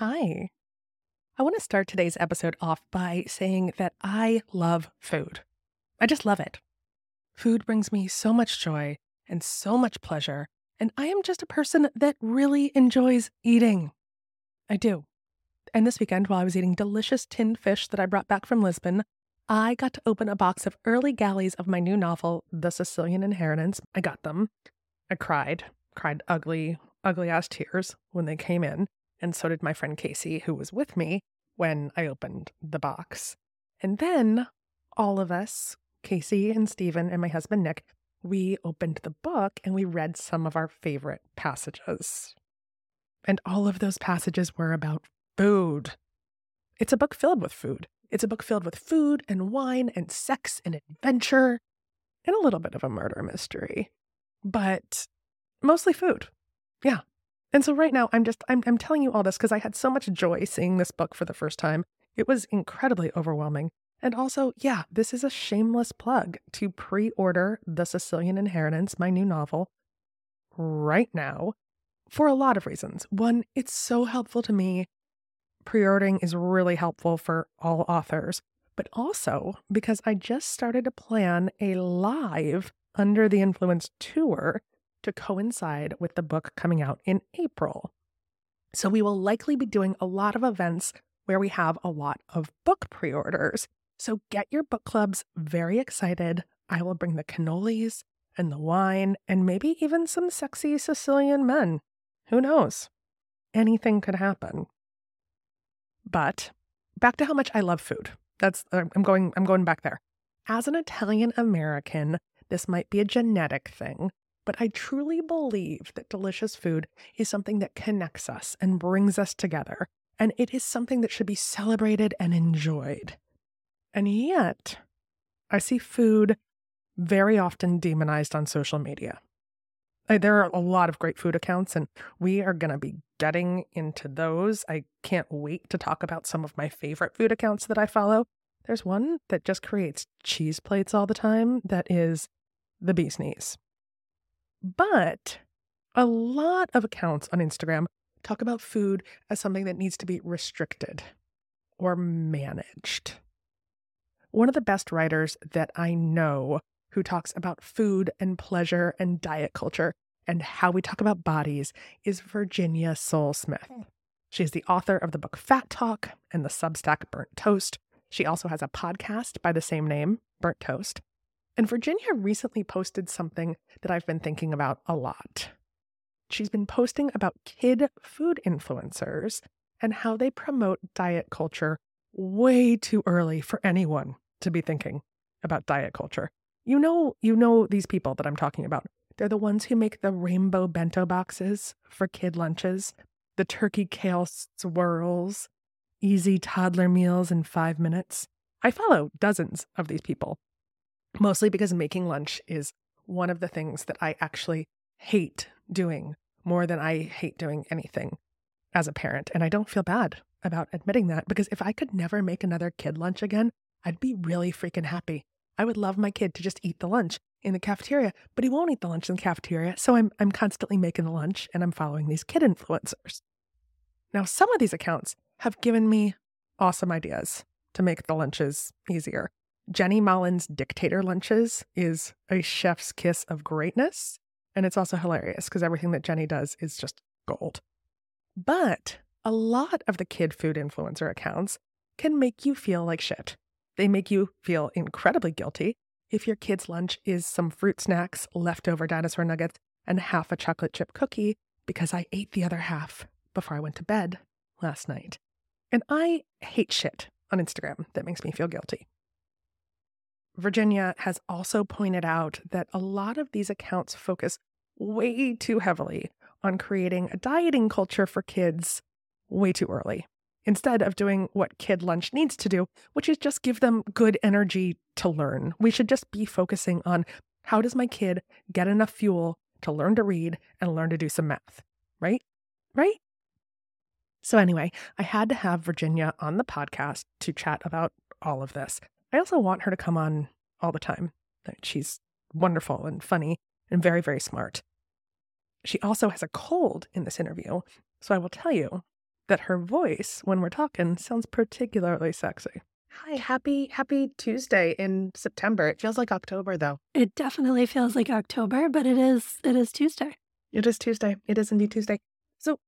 Hi. I want to start today's episode off by saying that I love food. I just love it. Food brings me so much joy and so much pleasure, and I am just a person that really enjoys eating. I do. And this weekend, while I was eating delicious tinned fish that I brought back from Lisbon, I got to open a box of early galleys of my new novel, The Sicilian Inheritance. I got them. I cried, cried ugly, ugly ass tears when they came in. And so did my friend Casey, who was with me when I opened the box. And then all of us, Casey and Stephen and my husband Nick, we opened the book and we read some of our favorite passages. And all of those passages were about food. It's a book filled with food. It's a book filled with food and wine and sex and adventure and a little bit of a murder mystery, but mostly food. Yeah. And so right now I'm just I'm I'm telling you all this because I had so much joy seeing this book for the first time. It was incredibly overwhelming. And also, yeah, this is a shameless plug to pre-order The Sicilian Inheritance, my new novel, right now for a lot of reasons. One, it's so helpful to me. Pre-ordering is really helpful for all authors, but also because I just started to plan a live Under the Influence tour to coincide with the book coming out in April. So we will likely be doing a lot of events where we have a lot of book pre orders. So get your book clubs very excited. I will bring the cannolis and the wine and maybe even some sexy Sicilian men. Who knows? Anything could happen. But back to how much I love food. That's I'm going I'm going back there. As an Italian American, this might be a genetic thing, but I truly believe that delicious food is something that connects us and brings us together, and it is something that should be celebrated and enjoyed. And yet, I see food very often demonized on social media. There are a lot of great food accounts, and we are going to be getting into those. I can't wait to talk about some of my favorite food accounts that I follow. There's one that just creates cheese plates all the time that is the bee's knees. But a lot of accounts on Instagram talk about food as something that needs to be restricted or managed. One of the best writers that I know who talks about food and pleasure and diet culture and how we talk about bodies is Virginia Sole-Smith. Hmm. She is the author of the book Fat Talk and the Substack Burnt Toast. She also has a podcast by the same name, Burnt Toast. And Virginia recently posted something that I've been thinking about a lot. She's been posting about kid food influencers and how they promote diet culture way too early for anyone to be thinking about diet culture. You know, you know these people that I'm talking about. They're the ones who make the rainbow bento boxes for kid lunches, the turkey kale swirls, easy toddler meals in 5 minutes. I follow dozens of these people mostly because making lunch is one of the things that I actually hate doing more than I hate doing anything as a parent. And I don't feel bad about admitting that because if I could never make another kid lunch again, I'd be really freaking happy. I would love my kid to just eat the lunch in the cafeteria, but he won't eat the lunch in the cafeteria. So I'm, I'm constantly making the lunch and I'm following these kid influencers. Now, some of these accounts have given me awesome ideas to make the lunches easier. Jenny Mollen's Dictator Lunches is a chef's kiss of greatness. And it's also hilarious because everything that Jenny does is just gold. But a lot of the kid food influencer accounts can make you feel like shit. They make you feel incredibly guilty if your kid's lunch is some fruit snacks, leftover dinosaur nuggets, and half a chocolate chip cookie because I ate the other half before I went to bed last night. And I hate shit on Instagram that makes me feel guilty. Virginia has also pointed out that a lot of these accounts focus way too heavily on creating a dieting culture for kids way too early, instead of doing what Kid Lunch needs to do, which is just give them good energy to learn. We should just be focusing on how does my kid get enough fuel to learn to read and learn to do some math, right? Right? So, anyway, I had to have Virginia on the podcast to chat about all of this. I also want her to come on all the time. She's wonderful and funny and very, very smart. She also has a cold in this interview. So I will tell you that her voice, when we're talking, sounds particularly sexy. Hi, happy happy Tuesday in September. It feels like October though. It definitely feels like October, but it is it is Tuesday. It is Tuesday. It is indeed Tuesday. So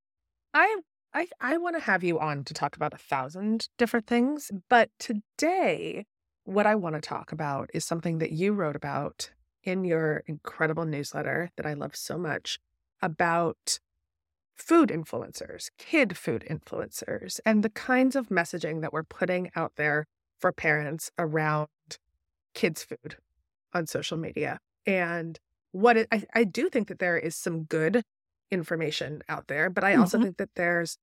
I I I want to have you on to talk about a thousand different things, but today what I want to talk about is something that you wrote about in your incredible newsletter that I love so much about food influencers, kid food influencers, and the kinds of messaging that we're putting out there for parents around kids' food on social media. And what it, I, I do think that there is some good information out there, but I also mm-hmm. think that there's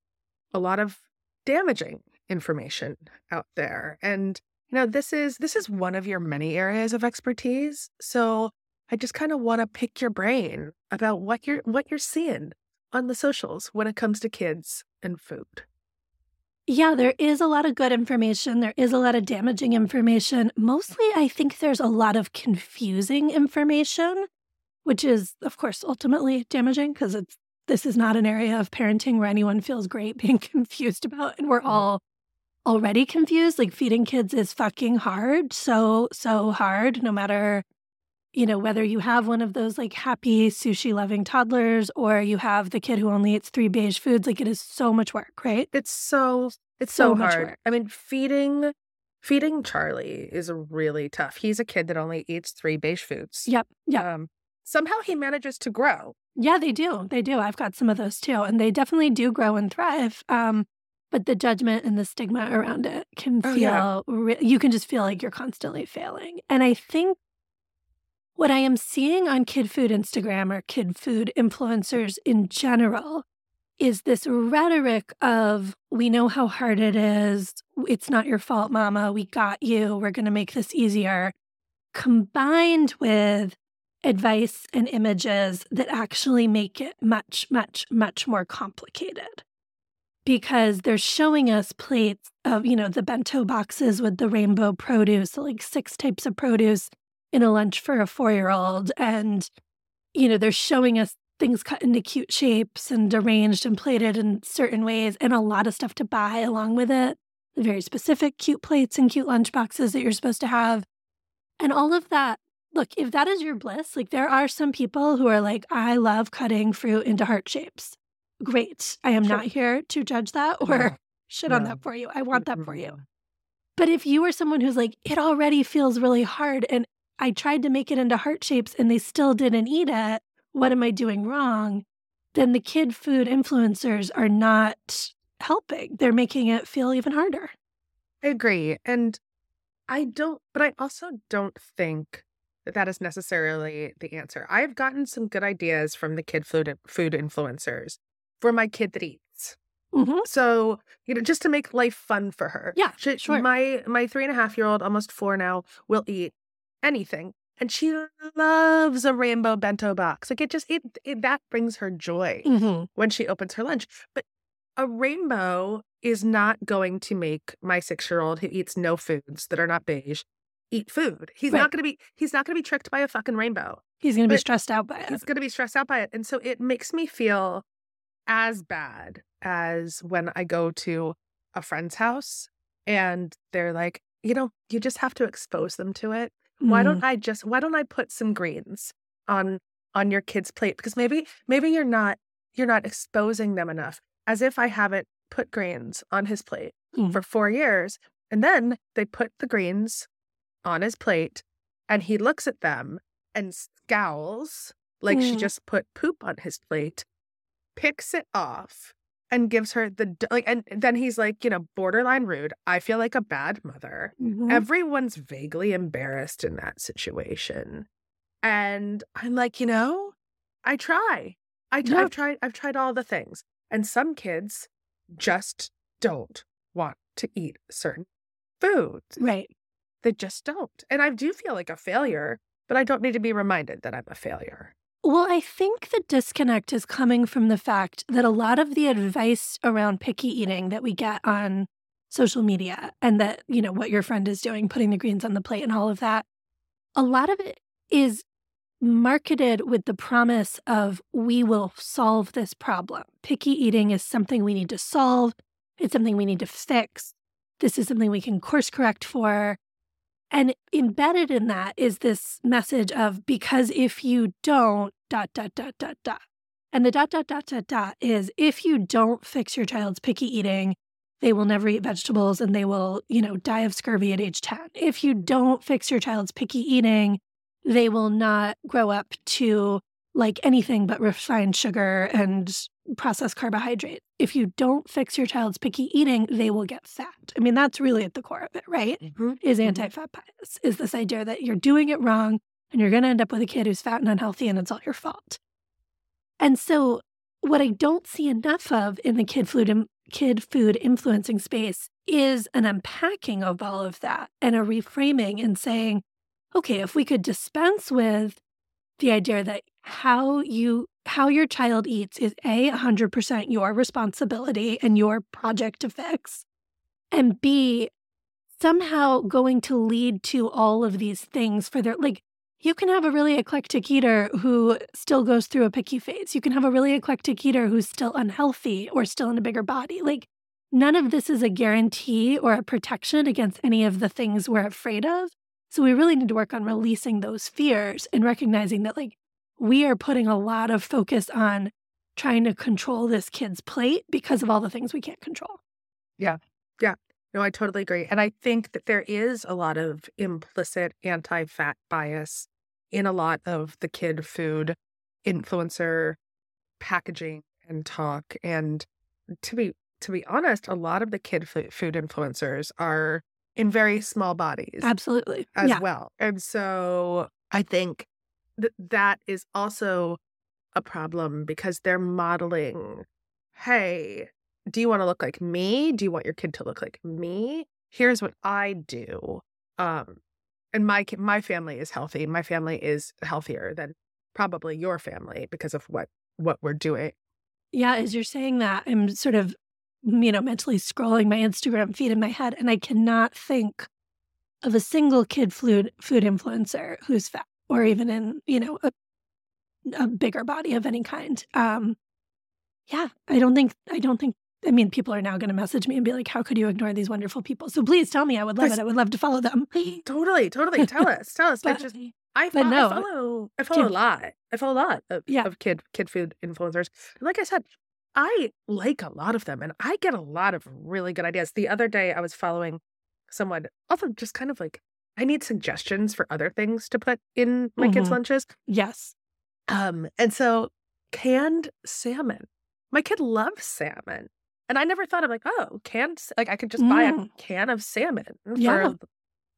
a lot of damaging information out there. And you know, this is this is one of your many areas of expertise. So I just kind of want to pick your brain about what you're what you're seeing on the socials when it comes to kids and food. Yeah, there is a lot of good information. There is a lot of damaging information. Mostly, I think there's a lot of confusing information, which is, of course, ultimately damaging because it's this is not an area of parenting where anyone feels great being confused about, and we're mm-hmm. all already confused. Like feeding kids is fucking hard, so so hard. No matter you know, whether you have one of those like happy sushi loving toddlers or you have the kid who only eats three beige foods, like it is so much work, right? It's so it's so, so hard. Work. I mean, feeding feeding Charlie is really tough. He's a kid that only eats three beige foods. Yep. Yeah. Um, somehow he manages to grow. Yeah, they do. They do. I've got some of those too, and they definitely do grow and thrive. Um, but the judgment and the stigma around it can feel. Oh, yeah. re- you can just feel like you're constantly failing, and I think what I am seeing on kid food Instagram or kid food influencers in general is this rhetoric of, we know how hard it is. It's not your fault, mama. We got you. We're going to make this easier. Combined with advice and images that actually make it much, much, much more complicated. Because they're showing us plates of, you know, the bento boxes with the rainbow produce, like six types of produce in a lunch for a four year old. And, you know, they're showing us things cut into cute shapes and arranged and plated in certain ways and a lot of stuff to buy along with it. The very specific cute plates and cute lunch boxes that you're supposed to have. And all of that. Look, if that is your bliss, like there are some people who are like, I love cutting fruit into heart shapes. Great. I am sure. not here to judge that or no. shit no. on that for you. I want that for you. But if you are someone who's like, it already feels really hard and I tried to make it into heart shapes and they still didn't eat it. What am I doing wrong? Then the kid food influencers are not helping. They're making it feel even harder. I agree. And I don't, but I also don't think that that is necessarily the answer. I've gotten some good ideas from the kid food food influencers for my kid that eats. Mm-hmm. So you know, just to make life fun for her. Yeah, she, sure. My my three and a half year old, almost four now, will eat anything. And she loves a rainbow bento box. Like it just, it, it that brings her joy mm-hmm. when she opens her lunch. But a rainbow is not going to make my six year old who eats no foods that are not beige eat food. He's right. not going to be he's not going to be tricked by a fucking rainbow. He's going to be stressed out by it. He's going to be stressed out by it. And so it makes me feel as bad as when I go to a friend's house and they're like, you know, you just have to expose them to it. Why don't mm. I just why don't I put some greens on on your kid's plate? Because maybe maybe you're not you're not exposing them enough. As if I haven't put greens on his plate mm. for four years. And then they put the greens on his plate and he looks at them and scowls like mm. she just put poop on his plate, picks it off, and gives her the like and then he's like you know borderline rude. I feel like a bad mother. Mm-hmm. everyone's vaguely embarrassed in that situation. And i'm like you know i try. I t- yeah. i've tried i've tried all the things. And some kids just don't want to eat certain foods. Right. They just don't. And i do feel like a failure but i don't need to be reminded that i'm a failure well, I think the disconnect is coming from the fact that a lot of the advice around picky eating that we get on social media and that, you know, what your friend is doing, putting the greens on the plate and all of that, a lot of it is marketed with the promise of we will solve this problem. Picky eating is something we need to solve. It's something we need to fix. This is something we can course correct for. And embedded in that is this message of because if you don't, dot, dot, dot, dot, dot. And the dot, dot, dot, dot, dot is if you don't fix your child's picky eating, they will never eat vegetables and they will, you know, die of scurvy at age 10. If you don't fix your child's picky eating, they will not grow up to like anything but refined sugar and processed carbohydrate. If you don't fix your child's picky eating, they will get fat. I mean, that's really at the core of it, right? Mm-hmm. Is mm-hmm. anti fat bias, is this idea that you're doing it wrong and you're going to end up with a kid who's fat and unhealthy and it's all your fault. And so, what I don't see enough of in the kid food kid food influencing space is an unpacking of all of that and a reframing and saying, okay, if we could dispense with the idea that how you how your child eats is a 100% your responsibility and your project to fix and b somehow going to lead to all of these things for their like you can have a really eclectic eater who still goes through a picky phase. You can have a really eclectic eater who's still unhealthy or still in a bigger body. Like none of this is a guarantee or a protection against any of the things we're afraid of. So we really need to work on releasing those fears and recognizing that like we are putting a lot of focus on trying to control this kid's plate because of all the things we can't control. Yeah. Yeah. No, I totally agree. And I think that there is a lot of implicit anti fat bias in a lot of the kid food influencer packaging and talk. And to be to be honest, a lot of the kid food influencers are in very small bodies. Absolutely. As yeah. well. And so I think that that is also a problem because they're modeling, hey, do you want to look like me? Do you want your kid to look like me? Here's what I do. Um, and my my family is healthy. My family is healthier than probably your family because of what what we're doing. Yeah, as you're saying that, I'm sort of you know, mentally scrolling my Instagram feed in my head, and I cannot think of a single kid food food influencer who's fat or even in you know a, a bigger body of any kind. Um, yeah, I don't think I don't think. I mean, people are now going to message me and be like, "How could you ignore these wonderful people?" So please tell me. I would love it. I would love to follow them. totally, totally. Tell us. Tell us. but, just, I, follow, no, I follow. I follow a lot. I follow a lot of, yeah. of kid kid food influencers. Like I said, I like a lot of them and I get a lot of really good ideas. The other day I was following someone, also just kind of like, I need suggestions for other things to put in my mm-hmm. kids' lunches. Yes. Um, and so canned salmon. My kid loves salmon. And I never thought of like, oh, canned like I could just buy a mm. can of salmon yeah. for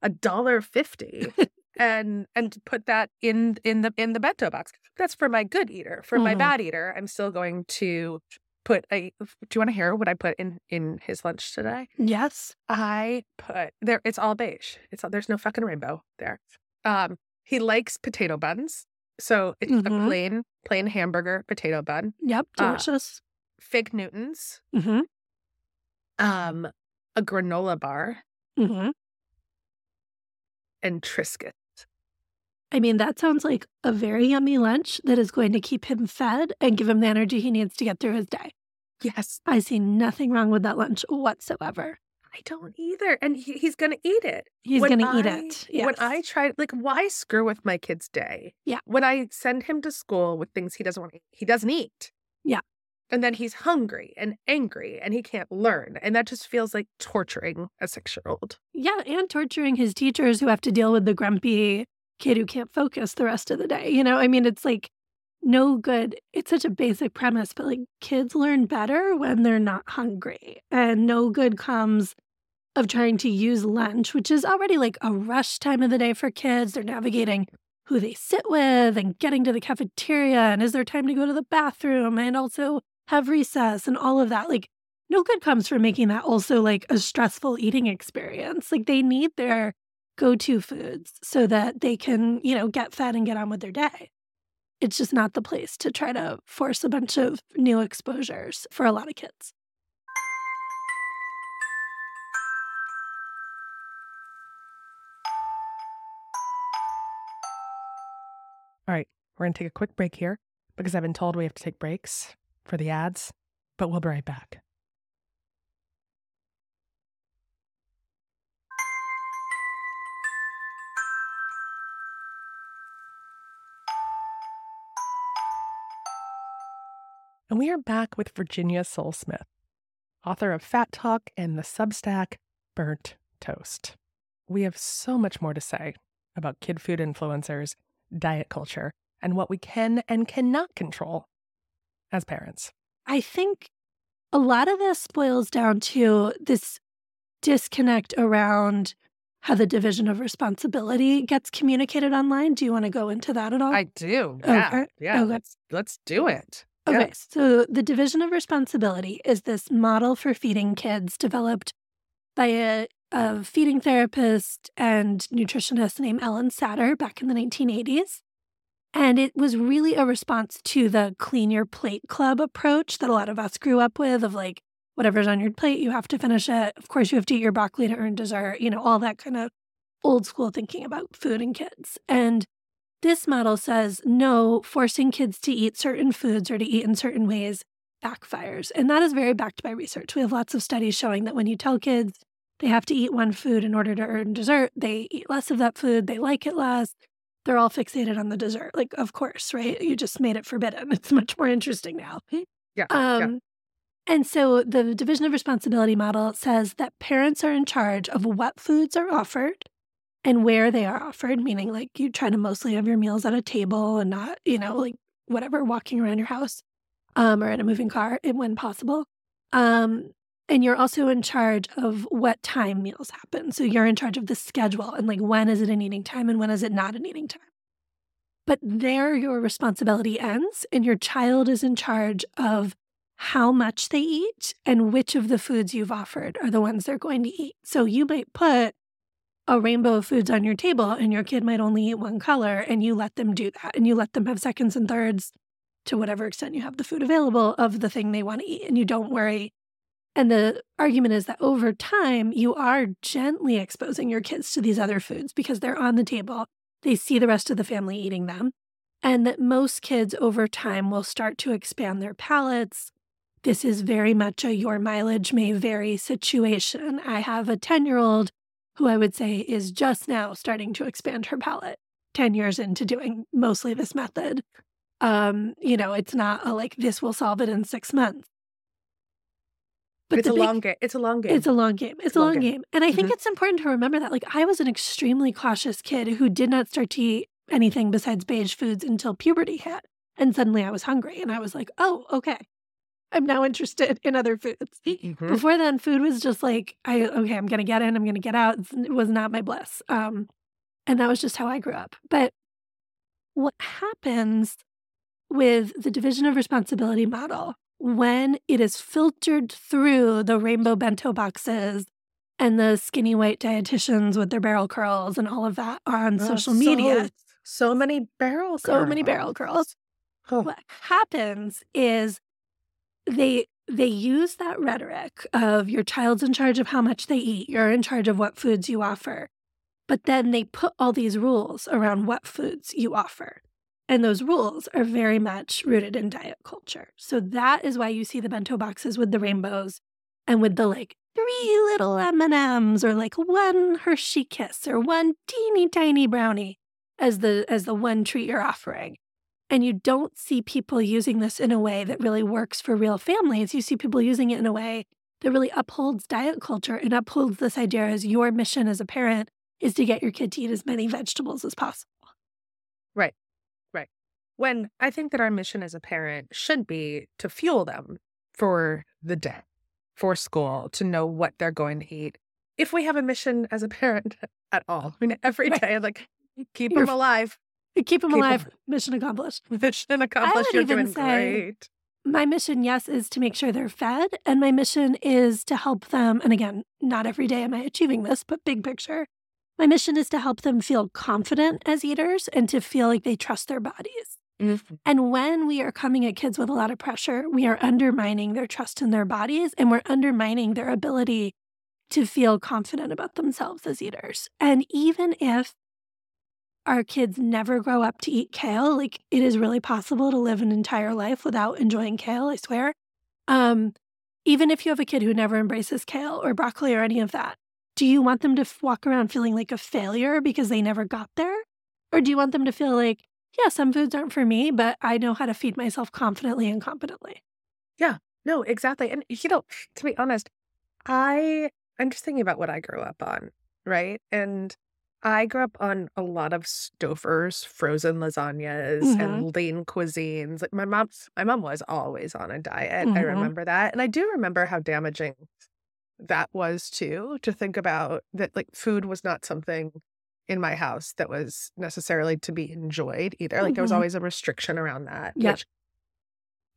a dollar fifty. and and put that in in the in the bento box. That's for my good eater. For mm-hmm. my bad eater, I'm still going to put a do you want to hear what I put in in his lunch today? Yes. I put there it's all beige. It's all, there's no fucking rainbow there. Um he likes potato buns. So it's mm-hmm. a plain plain hamburger potato bun. Yep, uh, delicious. Uh, fig Newtons. Mm-hmm. Um a granola bar. Mm-hmm. And Triscuit. I mean, that sounds like a very yummy lunch that is going to keep him fed and give him the energy he needs to get through his day. Yes. I see nothing wrong with that lunch whatsoever. I don't either. And he, he's going to eat it. He's going to eat it. Yes. When I try, like, why screw with my kid's day? Yeah. When I send him to school with things he doesn't want to eat, he doesn't eat. Yeah. And then he's hungry and angry and he can't learn. And that just feels like torturing a six year old. Yeah. And torturing his teachers who have to deal with the grumpy kid who can't focus the rest of the day. You know, I mean, it's like no good. It's such a basic premise, but like kids learn better when they're not hungry. And no good comes of trying to use lunch, which is already like a rush time of the day for kids. They're navigating who they sit with and getting to the cafeteria and is there time to go to the bathroom and also have recess and all of that. Like, no good comes from making that also like a stressful eating experience. Like, they need their go to foods so that they can, you know, get fed and get on with their day. It's just not the place to try to force a bunch of new exposures for a lot of kids. All right, we're going to take a quick break here because I've been told we have to take breaks for the ads, but we'll be right back. And we are back with Virginia Sole-Smith, author of Fat Talk and the Substack Burnt Toast. We have so much more to say about kid food influencers, diet culture, and what we can and cannot control as parents. I think a lot of this boils down to this disconnect around how the division of responsibility gets communicated online. Do you want to go into that at all? I do. Yeah. Okay. Yeah. Okay. Let's let's do it. Okay, Yes. so the division of responsibility is this model for feeding kids developed by a, a feeding therapist and nutritionist named Ellen Satter back in the 1980s. And it was really a response to the clean your plate club approach that a lot of us grew up with of like, whatever's on your plate, you have to finish it. Of course, you have to eat your broccoli to earn dessert, you know, all that kind of old school thinking about food and kids. And this model says no, forcing kids to eat certain foods or to eat in certain ways backfires. And that is very backed by research. We have lots of studies showing that when you tell kids they have to eat one food in order to earn dessert, they eat less of that food, they like it less. They're all fixated on the dessert. Like, of course, right? You just made it forbidden. It's much more interesting now. Yeah. Um, yeah. And so the division of responsibility model says that parents are in charge of what foods are offered and where they are offered, meaning like you try to mostly have your meals at a table and not, you know, like whatever, walking around your house um, or in a moving car when possible. Um, and you're also in charge of what time meals happen. So you're in charge of the schedule and like when is it an eating time and when is it not an eating time. But there your responsibility ends and your child is in charge of how much they eat and which of the foods you've offered are the ones they're going to eat. So you might put a rainbow of foods on your table and your kid might only eat one color and you let them do that and you let them have seconds and thirds to whatever extent you have the food available of the thing they want to eat and you don't worry. And the argument is that over time, you are gently exposing your kids to these other foods because they're on the table. They see the rest of the family eating them. And that most kids over time will start to expand their palates. This is very much a your mileage may vary situation. I have a 10 year old who I would say is just now starting to expand her palette 10 years into doing mostly this method. Um, you know, it's not a like this will solve it in six months. But it's a big- long game. It's a long game. It's a long game. It's a Long long game. game. And I think it's important to remember that. Like, I was an extremely cautious kid who did not start to eat anything besides beige foods until puberty hit. And suddenly I was hungry and I was like, oh, okay. I'm now interested in other foods. Mhm. Before then, food was just like, I okay, I'm gonna get in, I'm gonna get out. It was not my bliss. Um, and that was just how I grew up. But what happens with the division of responsibility model when it is filtered through the rainbow bento boxes and the skinny white dietitians with their barrel curls and all of that on Oh, social media, So many barrel so many barrel curls Oh, what happens is they they use that rhetoric of your child's in charge of how much they eat you're in charge of what foods you offer. But then they put all these rules around what foods you offer. And those rules are very much rooted in diet culture. So that is why you see the bento boxes with the rainbows and with the like three little m&ms or like one hershey kiss or one teeny tiny brownie as the as the one treat you're offering and you don't see people using this in a way that really works for real families. You see people using it in a way that really upholds diet culture and upholds this idea as your mission as a parent is to get your kid to eat as many vegetables as possible. Right. Right. When I think that our mission as a parent should be to fuel them for the day, for school, to know what they're going to eat. If we have a mission as a parent at all, I mean, every day, Right. like keep You're- them alive, Keep them Keep alive, mission accomplished. mission accomplished. You're doing great. My mission, yes, is to make sure they're fed. And my mission is to help them. And again, not every day am I achieving this, but big picture. My mission is to help them feel confident as eaters and to feel like they trust their bodies. Mm-hmm. And when we are coming at kids with a lot of pressure, we are undermining their trust in their bodies and we're undermining their ability to feel confident about themselves as eaters. And even if our kids never grow up to eat kale, like it is really possible to live an entire life without enjoying kale, I swear. Um, even if you have a kid who never embraces kale or broccoli or any of that, do you want them to walk around feeling like a failure because they never got there? Or do you want them to feel like, yeah, some foods aren't for me, but I know how to feed myself confidently and competently. Yeah, no, exactly. And, you know, to be honest, I, I'm just thinking about what I grew up on, right? And I grew up on a lot of Stouffer's frozen lasagnas Mhm. and lean cuisines. Like my mom, my mom was always on a diet. I Mhm. remember that, and I do remember how damaging that was too. To think about that, like food was not something in my house that was necessarily to be enjoyed either. Like there was Mhm. always a restriction around that, Yep. which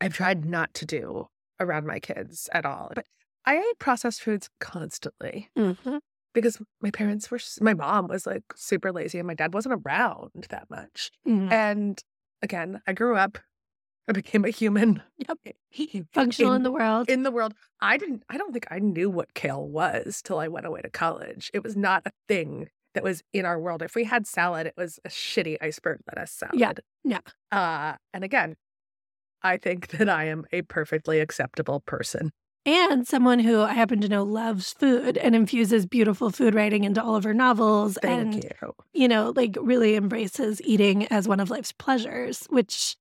I've tried not to do around my kids at all. But I ate processed foods constantly Mhm. Because my parents were, my mom was like super lazy and my dad wasn't around that much. Mhm. And again, I grew up, I became a human. Yep. in- Functional in the world. in the world. I didn't, I don't think I knew what kale was till I went away to college. It was not a thing that was in our world. If we had salad, it was a shitty iceberg lettuce salad. Yeah, yeah. Uh, and again, I think that I am a perfectly acceptable person. And someone who I happen to know loves food and infuses beautiful food writing into all of her novels Thank and you. you know like really embraces eating as one of life's pleasures which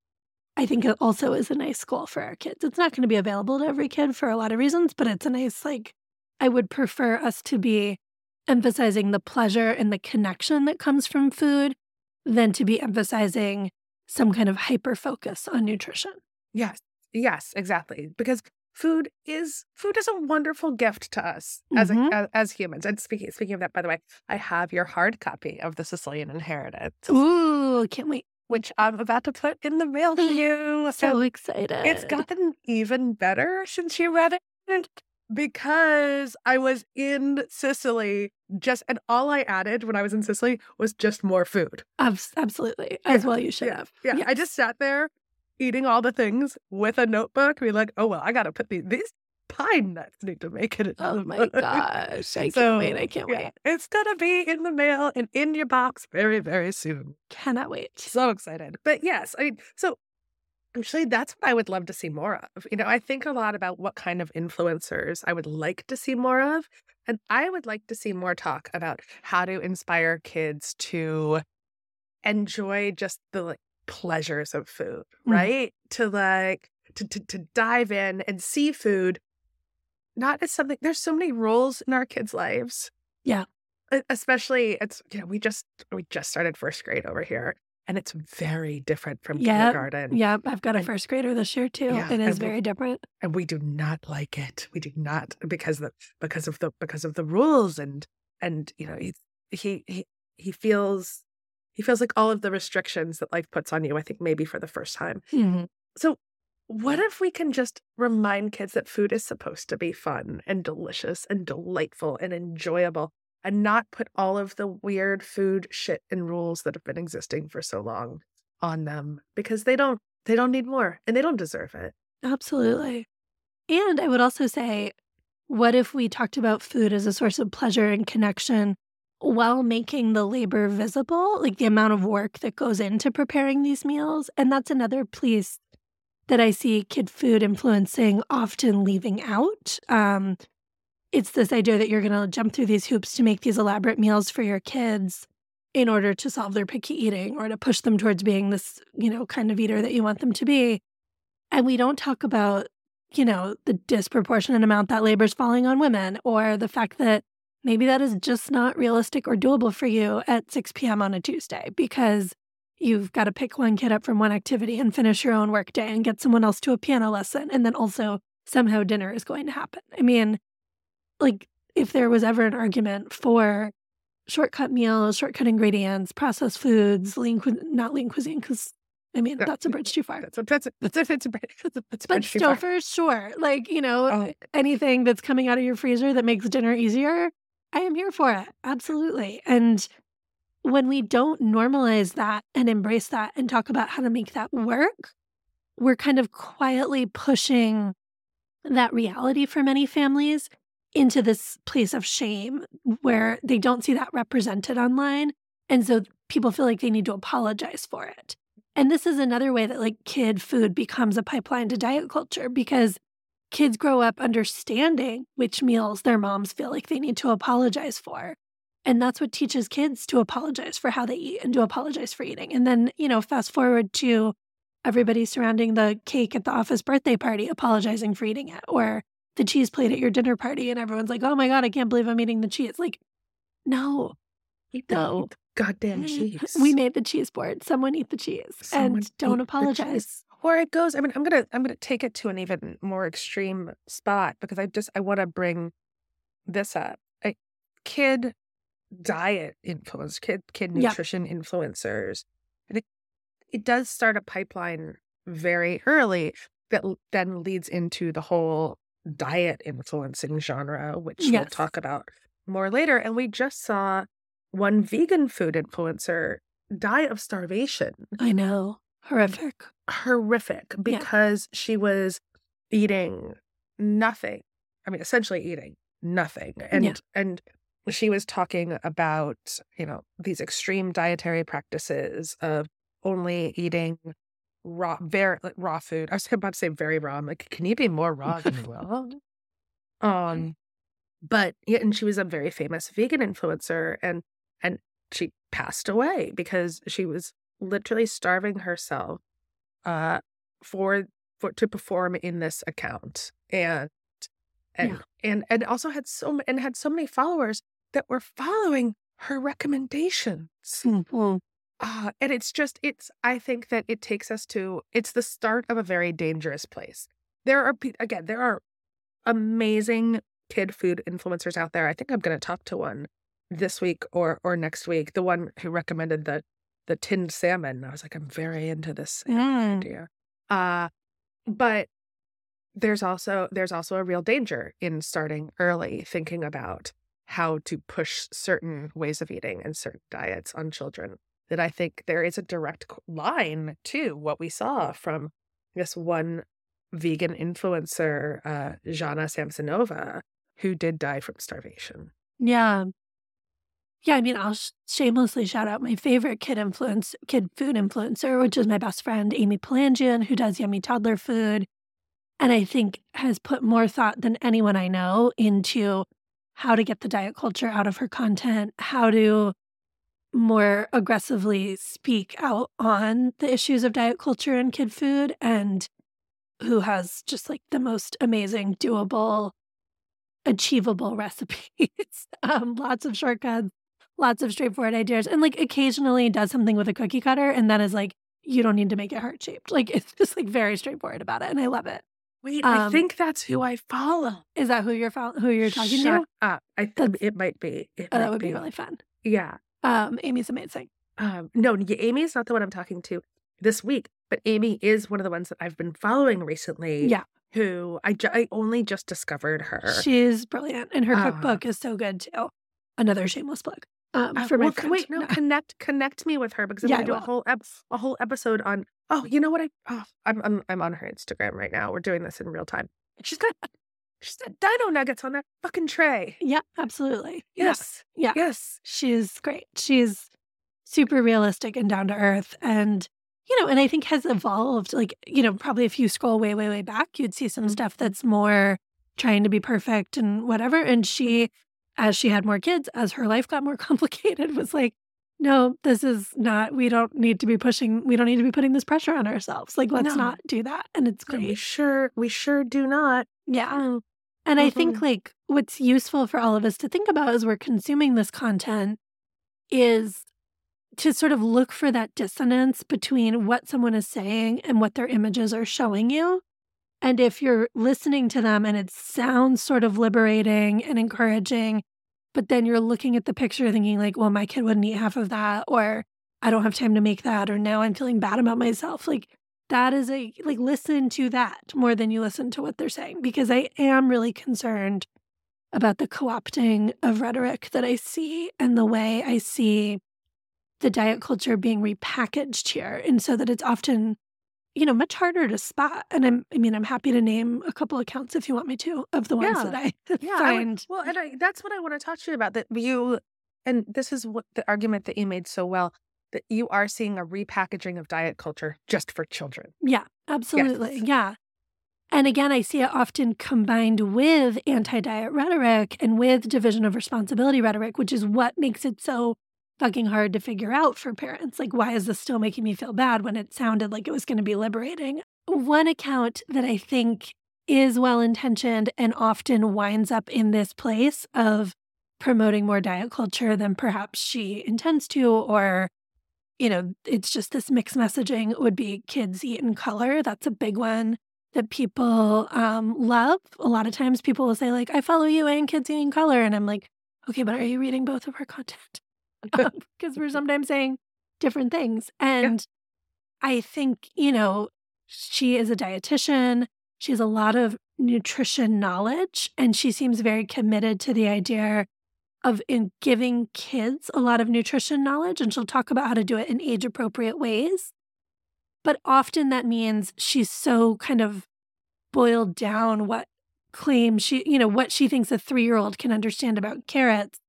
I think it also is a nice goal for our kids. It's not going to be available to every kid for a lot of reasons, but it's a nice like I would prefer us to be emphasizing the pleasure and the connection that comes from food than to be emphasizing some kind of hyper focus on nutrition. Yes. Yes, exactly. Because food is food is a wonderful gift to us as, a, Mhm. as as humans. And speaking speaking of that, by the way, I have your hard copy of the Sicilian Inheritance, Ooh, can't wait. which I'm about to put in the mail to you. So excited. It's gotten even better since you read it because I was in Sicily just and all I added when I was in Sicily was just more food. Absolutely. As Yeah, well you should yeah, have. Yeah. I just sat there eating all the things with a notebook, be like, oh well, I gotta put these these pine nuts need to make it. Oh my book." gosh. I So, can't wait. I can't yeah, wait. It's gonna be in the mail and in your box very, very soon. Cannot wait. So excited. But yes, I mean, so actually, that's what I would love to see more of. You know, I think a lot about what kind of influencers I would like to see more of. And I would like to see more talk about how to inspire kids to enjoy just the like pleasures of food, Mm. right? To like, to, to, to dive in and see food not as something, there's so many roles in our kids' lives. Yeah. Especially, it's, you know, we just, we just started first grade over here and it's very different from Yep. kindergarten. Yeah, I've got a And- first grader this year too. Yeah, it is and we- very different. and we do not like it. We do not because the because of the because of the rules and and you know he he he, he feels he feels like all of the restrictions that life puts on you. I think maybe for the first time. Mhm. So what if we can just remind kids that food is supposed to be fun and delicious and delightful and enjoyable and not put all of the weird food shit and rules that have been existing for so long on them because they don't they don't need more and they don't deserve it. Absolutely. And I would also say, what if we talked about food as a source of pleasure and connection while making the labor visible, like the amount of work that goes into preparing these meals? And that's another piece that I see kid food influencing often leaving out. Um, it's this idea that you're going to jump through these hoops to make these elaborate meals for your kids in order to solve their picky eating or to push them towards being this, you know, kind of eater that you want them to be. And we don't talk about, you know, the disproportionate amount that labor is falling on women or the fact that maybe that is just not realistic or doable for you at 6 p.m. on a Tuesday because you've got to pick one kid up from one activity and finish your own workday and get someone else to a piano lesson. And then also somehow dinner is going to happen. I mean, like if there was ever an argument for shortcut meals, shortcut ingredients, processed foods, lean, cu- not lean cuisine, because I mean, Yeah. that's a bridge too far. That's a that's a that's a that's a that's a, that's a But bridge too far. Stouffer, sure. Like, you know, Oh. anything that's coming out of your freezer that makes dinner easier, I am here for it. Absolutely. And when we don't normalize that and embrace that and talk about how to make that work, we're kind of quietly pushing that reality for many families into this place of shame where they don't see that represented online. And so people feel like they need to apologize for it. And this is another way that like kid food becomes a pipeline to diet culture because kids grow up understanding which meals their moms feel like they need to apologize for. And that's what teaches kids to apologize for how they eat and to apologize for eating. And then, you know, fast forward to everybody surrounding the cake at the office birthday party apologizing for eating it, or the cheese plate at your dinner party, and everyone's like, "Oh my god, I can't believe I'm eating the cheese." Like, no, Eat the, No. the goddamn cheese. we made the cheese board. Someone eat the cheese Someone and don't apologize. Or it goes. I mean, I'm gonna I'm gonna take it to an even more extreme spot because I just I want to bring this up. A kid diet influence, kid kid Yeah. nutrition influencers, and it it does start a pipeline very early that then leads into the whole diet influencing genre, which we'll talk about more later. And we just saw one vegan food influencer die of starvation I know, horrific. horrific Yeah. because she was eating nothing. I mean, essentially eating nothing. And Yeah. and she was talking about, you know, these extreme dietary practices of only eating raw very like, raw food. I was about to say very raw. I'm like, can you be more raw than raw? Um but yeah, and she was a very famous vegan influencer and and she passed away because she was literally starving herself uh for for to perform in this account and and Yeah. and and also had so and had so many followers that were following her recommendations Mhm. uh, and it's just it's i think that it takes us to it's the start of a very dangerous place there are again there are amazing kid food influencers out there i think i'm going to talk to one this week or or next week the one who recommended the the tinned salmon i was like i'm very into this Mm. idea uh but there's also there's also a real danger in starting early thinking about how to push certain ways of eating and certain diets on children that i think there is a direct line to what we saw from this one vegan influencer uh Zhanna Samsonova who did die from starvation Yeah. Yeah, I mean, I'll sh- shamelessly shout out my favorite kid influence, kid food influencer, which is my best friend Amy Palanjian, who does yummy toddler food, and I think has put more thought than anyone I know into how to get the diet culture out of her content, how to more aggressively speak out on the issues of diet culture and kid food, and who has just like the most amazing, doable, achievable recipes. um, lots of shortcuts, lots of straightforward ideas, and like occasionally does something with a cookie cutter, and then is like, you don't need to make it heart shaped. Like it's just like very straightforward about it, and I love it. wait i Um, think that's who i follow Is that who you're fol- who you're talking Shut to? up i th- That's- it might be it Oh, that would be really fun. yeah Um, Amy's amazing. Um, no, Amy is not the one I'm talking to this week, but Amy is one of the ones that I've been following recently. Yeah. Who I, ju- I only just discovered her. She's brilliant, and her Uh, cookbook is so good too. Another shameless plug um, Uh, for my well, friend. wait, no, connect connect me with her because I'm Yeah, gonna I do a whole ep- a whole episode on. Oh, you know what? I oh, I'm, I'm I'm on her Instagram right now. We're doing this in real time. She's got she's got dino nuggets on that fucking tray. Yeah, absolutely. Yes, Yeah. yes. She's great. She's super realistic and down to earth. And, you know, and I think has evolved. Like, you know, probably if you scroll way, way, way back, you'd see some Mhm. stuff that's more trying to be perfect and whatever. And she, as she had more kids, as her life got more complicated, was like, no, this is not, we don't need to be pushing, we don't need to be putting this pressure on ourselves. Like, let's No. not do that. And it's No, we great. sure we sure do not. Yeah. And I think Mhm. like what's useful for all of us to think about as we're consuming this content is to sort of look for that dissonance between what someone is saying and what their images are showing you. And if you're listening to them and it sounds sort of liberating and encouraging, but then you're looking at the picture thinking like, well, my kid wouldn't eat half of that, or I don't have time to make that, or now I'm feeling bad about myself. Like that is a like listen to that more than you listen to what they're saying because I am really concerned about the co-opting of rhetoric that I see and the way I see the diet culture being repackaged here and so that it's often you know much harder to spot and I'm I mean I'm happy to name a couple accounts if you want me to of the ones Yeah. that I Yeah, I would- well, and I, that's what I want to talk to you about. That you, and this is what the argument that you made so well that you are seeing a repackaging of diet culture just for children. Yeah, absolutely. Yes. Yeah. And again, I see it often combined with anti diet rhetoric and with division of responsibility rhetoric, which is what makes it so fucking hard to figure out for parents. Like, why is this still making me feel bad when it sounded like it was going to be liberating? One account that I think is well intentioned and often winds up in this place of promoting more diet culture than perhaps she intends to, or, you know, it's just this mixed messaging would be kids eat in color. That's a big one that people um, love. A lot of times people will say, like, I follow you and kids eating color. And I'm like, okay, but are you reading both of our content? Because we're sometimes saying different things. And yeah. I think, you know, she is a dietitian. She has a lot of nutrition knowledge, and she seems very committed to the idea of in giving kids a lot of nutrition knowledge. And she'll talk about how to do it in age appropriate ways. But often that means she's so kind of boiled down what claims she, you know, what she thinks a three year old can understand about carrots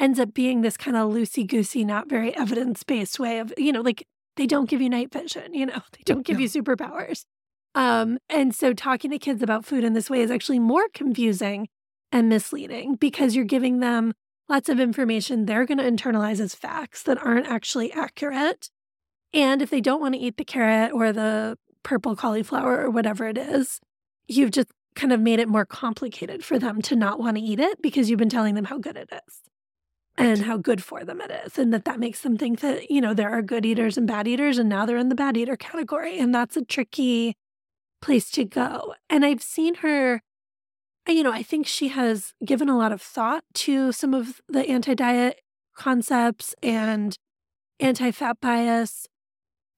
ends up being this kind of loosey goosey, not very evidence based way of, you know, like they don't give you night vision, you know, they don't give you superpowers. Um, and so talking to kids about food in this way is actually more confusing and misleading because you're giving them lots of information they're going to internalize as facts that aren't actually accurate. And if they don't want to eat the carrot or the purple cauliflower or whatever it is, you've just kind of made it more complicated for them to not want to eat it because you've been telling them how good it is and how good for them it is and that that makes them think that you know there are good eaters and bad eaters and now they're in the bad eater category and that's a tricky place to go and i've seen her you know i think she has given a lot of thought to some of the anti-diet concepts and anti-fat bias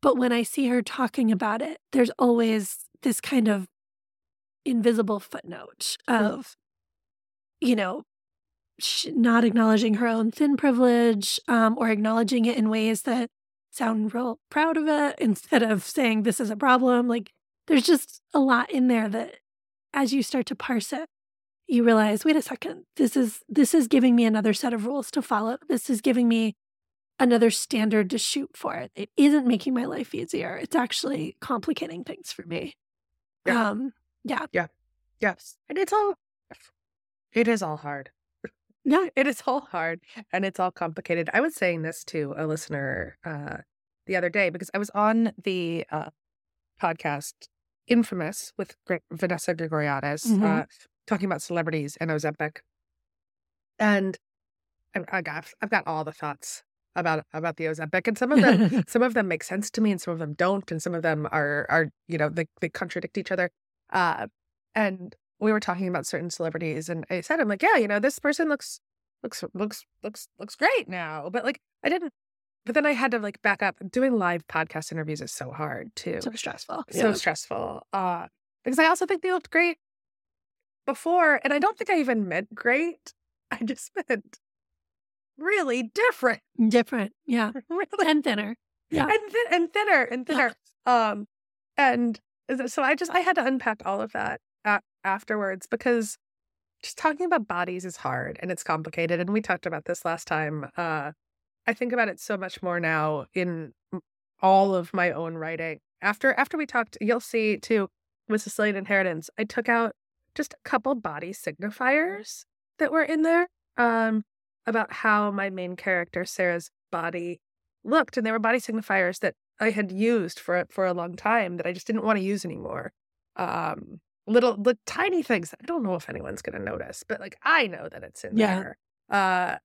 but when i see her talking about it there's always this kind of invisible footnote of you know not acknowledging her own thin privilege um, or acknowledging it in ways that sound real proud of it instead of saying this is a problem. Like there's just a lot in there that as you start to parse it, you realize, wait a second, this is this is giving me another set of rules to follow. This is giving me another standard to shoot for. It isn't making my life easier. It's actually complicating things for me. Yeah. Um, yeah. Yeah. Yes. And it's all it is all hard. Yeah, it is all hard and it's all complicated. I was saying this to a listener uh, the other day because I was on the uh, podcast Infamous with Vanessa Grigoriadis mm-hmm. uh, talking about celebrities and Ozempic. And I, I got I've got all the thoughts about about the Ozempic, and some of them some of them make sense to me, and some of them don't, and some of them are are you know they they contradict each other. Uh, and we were talking about certain celebrities and I said, I'm like, yeah, you know, this person looks, looks, looks, looks, looks great now. But like, I didn't, but then I had to like back up. Doing live podcast interviews is so hard too. So stressful. So yeah. stressful. Uh, because I also think they looked great before. And I don't think I even meant great. I just meant really different. Different. Yeah. really. And thinner. Yeah. And, th- and thinner and thinner. um, and so I just, I had to unpack all of that afterwards because just talking about bodies is hard and it's complicated. And we talked about this last time. Uh, I think about it so much more now in all of my own writing. After after we talked, you'll see too with Sicilian Inheritance, I took out just a couple body signifiers that were in there um, about how my main character Sarah's body looked, and they were body signifiers that I had used for for a long time that I just didn't want to use anymore. Um, little the tiny things i don't know if anyone's going to notice but like i know that it's in yeah. there uh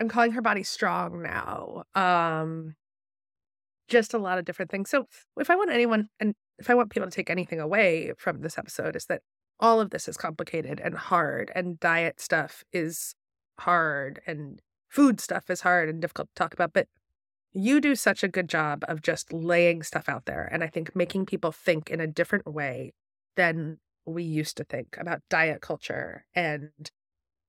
i'm calling her body strong now um just a lot of different things so if i want anyone and if i want people to take anything away from this episode is that all of this is complicated and hard and diet stuff is hard and food stuff is hard and difficult to talk about but you do such a good job of just laying stuff out there and i think making people think in a different way than we used to think about diet culture and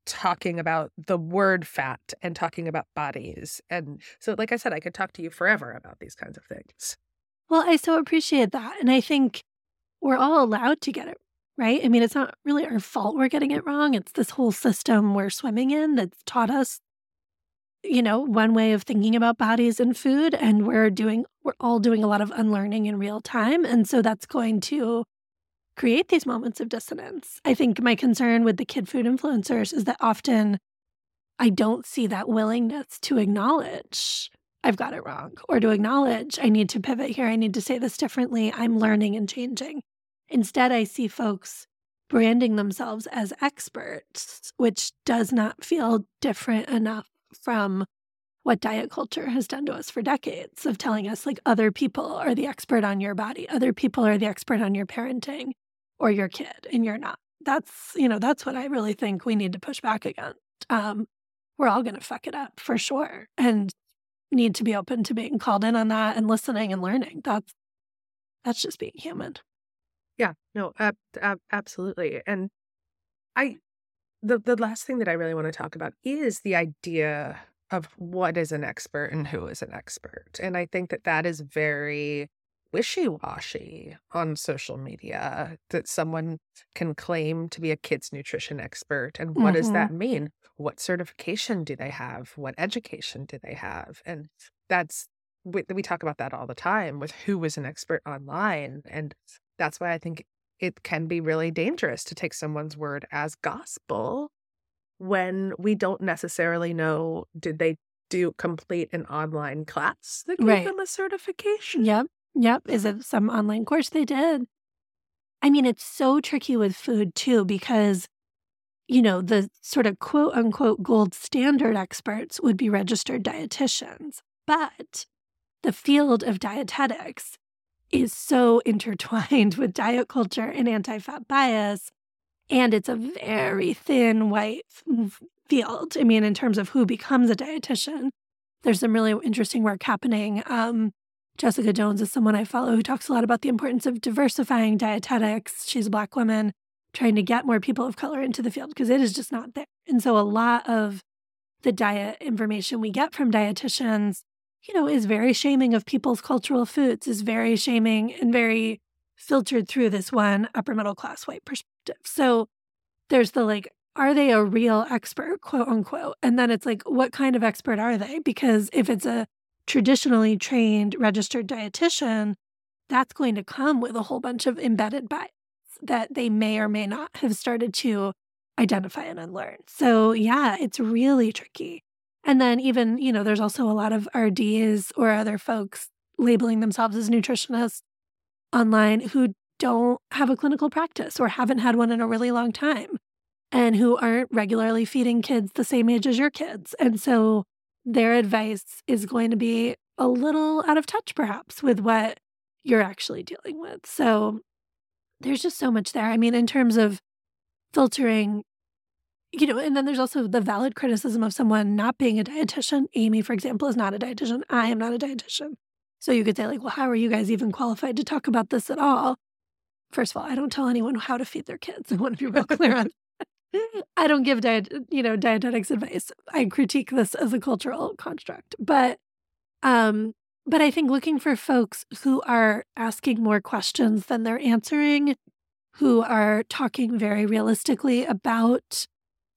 talking about the word fat and talking about bodies. And so, like I said, I could talk to you forever about these kinds of things. Well, I so appreciate that. And I think we're all allowed to get it right. I mean, it's not really our fault we're getting it wrong. It's this whole system we're swimming in that's taught us, you know, one way of thinking about bodies and food. And we're doing, we're all doing a lot of unlearning in real time. And so that's going to create these moments of dissonance. I think my concern with the kid food influencers is that often I don't see that willingness to acknowledge I've got it wrong or to acknowledge I need to pivot here. I need to say this differently. I'm learning and changing. Instead, I see folks branding themselves as experts, which does not feel different enough from what diet culture has done to us for decades of telling us like other people are the expert on your body, other people are the expert on your parenting or your kid, and you're not. That's, you know, that's what I really think we need to push back against. Um, we're all going to fuck it up for sure and need to be open to being called in on that and listening and learning. That's, that's just being human. Yeah, no, ab- ab- absolutely. And I, the the last thing that I really want to talk about is the idea of what is an expert and who is an expert. And I think that that is very wishy-washy on social media that someone can claim to be a kids nutrition expert and what does Mm-hmm. that mean what certification do they have what education do they have and that's we, we talk about that all the time with who is an expert online and that's why i think it can be really dangerous to take someone's word as gospel when we don't necessarily know did they do complete an online class that gave Right. them a certification Yep. Yep. Is it some online course they did? I mean, it's so tricky with food too, because, you know, the sort of quote unquote gold standard experts would be registered dietitians. But the field of dietetics is so intertwined with diet culture and anti fat bias. And it's a very thin white field. I mean, in terms of who becomes a dietitian, there's some really interesting work happening. Um, Jessica Jones is someone I follow who talks a lot about the importance of diversifying dietetics. She's a Black woman trying to get more people of color into the field because it is just not there. And so a lot of the diet information we get from dietitians, you know, is very shaming of people's cultural foods, is very shaming and very filtered through this one upper middle class white perspective. So there's the like, are they a real expert, quote unquote? And then it's like, what kind of expert are they? Because if it's a traditionally trained registered dietitian, that's going to come with a whole bunch of embedded bias that they may or may not have started to identify and unlearn. So, yeah, it's really tricky. And then, even, you know, there's also a lot of RDs or other folks labeling themselves as nutritionists online who don't have a clinical practice or haven't had one in a really long time and who aren't regularly feeding kids the same age as your kids. And so, their advice is going to be a little out of touch, perhaps, with what you're actually dealing with. So there's just so much there. I mean, in terms of filtering, you know, and then there's also the valid criticism of someone not being a dietitian. Amy, for example, is not a dietitian. I am not a dietitian. So you could say, like, well, how are you guys even qualified to talk about this at all? First of all, I don't tell anyone how to feed their kids. I want to be real clear on I don't give diet, you know, dietetics advice. I critique this as a cultural construct. But um but I think looking for folks who are asking more questions than they're answering, who are talking very realistically about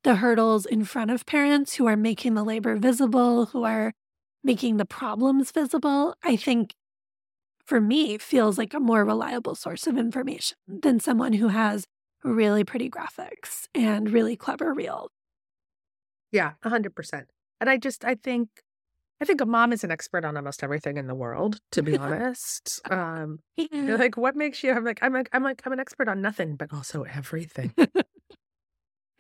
the hurdles in front of parents, who are making the labor visible, who are making the problems visible, I think for me feels like a more reliable source of information than someone who has really pretty graphics and really clever reels. Yeah, a hundred percent. And I just, I think, I think a mom is an expert on almost everything in the world. To be honest, um, you're like, what makes you? I'm like, I'm like, I'm like, I'm an expert on nothing, but also everything.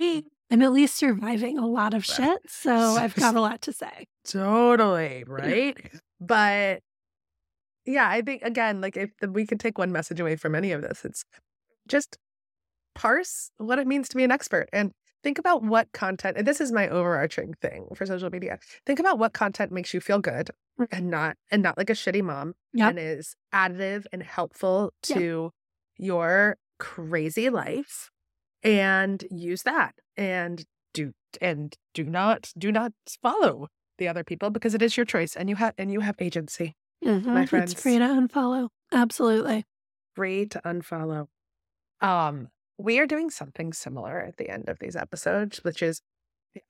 I'm at least surviving a lot of shit, so I've got a lot to say. totally right. But yeah, I think again, like if the, we could take one message away from any of this, it's just parse what it means to be an expert and think about what content. And this is my overarching thing for social media. Think about what content makes you feel good Mm. and not and not like a shitty mom Yep. and is additive and helpful Yep. to your crazy life and use that and do and do not do not follow the other people because it is your choice and you have and you have agency Mhm. friends. It's free to unfollow. Absolutely. free to unfollow um we are doing something similar at the end of these episodes which is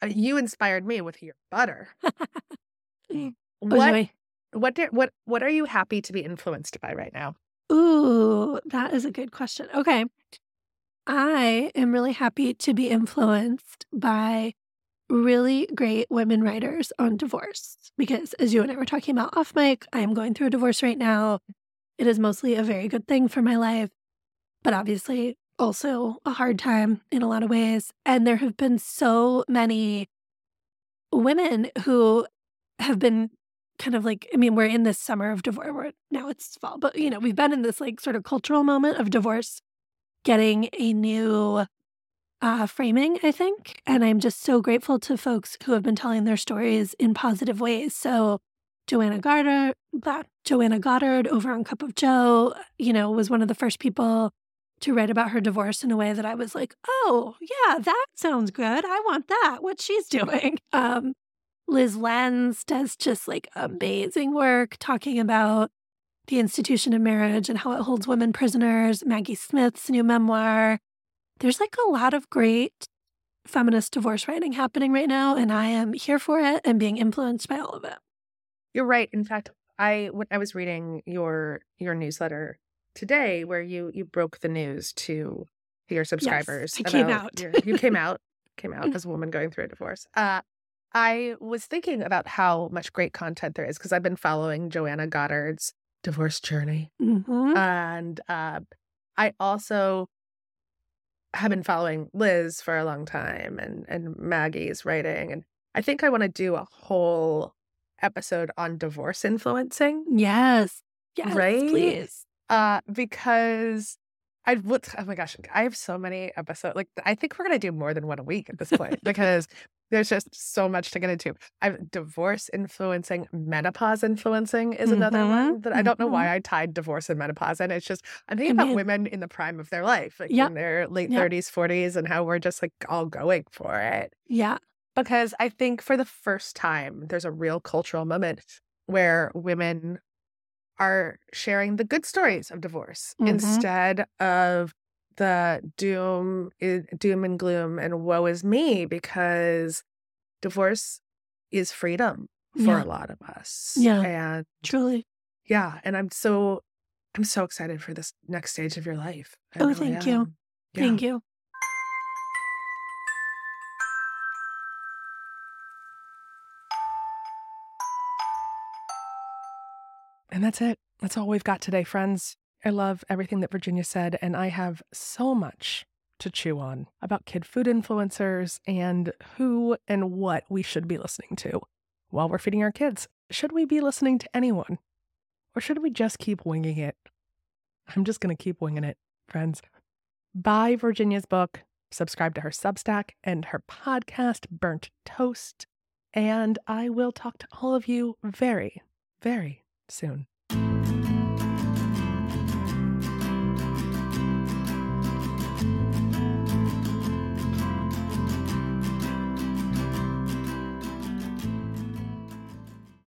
uh, you inspired me with your butter Oh, what what did, what what are you happy to be influenced by right now Ooh, that is a good question. Okay. I am really happy to be influenced by really great women writers on divorce because, as you and I were talking about off mic, I am going through a divorce right now. It is mostly a very good thing for my life, but obviously also a hard time in a lot of ways. And there have been so many women who have been kind of like, I mean, we're in this summer of divorce. We're, now it's fall, but you know, we've been in this like sort of cultural moment of divorce getting a new uh, framing, I think. And I'm just so grateful to folks who have been telling their stories in positive ways. So, Joanna Goddard, Joanna Goddard over on Cup of Jo, you know, was one of the first people to write about her divorce in a way that I was like, oh, yeah, that sounds good. I want that, what she's doing. Um, Lyz Lenz does just like amazing work talking about the institution of marriage and how it holds women prisoners. Maggie Smith's new memoir. There's like a lot of great feminist divorce writing happening right now, and I am here for it and being influenced by all of it. You're right. In fact, I when I was reading your your newsletter today, where you you broke the news to your subscribers. Yes, I came out. Your, you came out came out as a woman going through a divorce. Uh, I was thinking about how much great content there is because I've been following Joanna Goddard's divorce journey, mm-hmm. and uh, I also have been following Lyz for a long time, and and Maggie's writing, and I think I want to do a whole episode on divorce influencing. Yes, yes, right, please, uh, because I would. Oh my gosh, I have so many episodes. Like I think we're gonna do more than one a week at this point because there's just so much to get into. I've divorce influencing, menopause influencing is another mm-hmm. one that I don't know mm-hmm. why I tied divorce and menopause and It's just I'm thinking about women in the prime of their life, like in their late yep. 30s, 40s, and how we're just like all going for it. Yeah. Because I think for the first time, there's a real cultural moment where women are sharing the good stories of divorce mm-hmm. instead of the doom doom and gloom and woe is me because divorce is freedom for yeah. a lot of us. Yeah. And truly. Yeah. And I'm so I'm so excited for this next stage of your life. I oh, really thank am. you. Yeah. Thank you. And that's it. That's all we've got today, friends. I love everything that Virginia said, and I have so much to chew on about kid food influencers and who and what we should be listening to while we're feeding our kids. Should we be listening to anyone? Or should we just keep winging it? I'm just going to keep winging it, friends. Buy Virginia's book, subscribe to her Substack and her podcast, Burnt Toast, and I will talk to all of you very, very soon.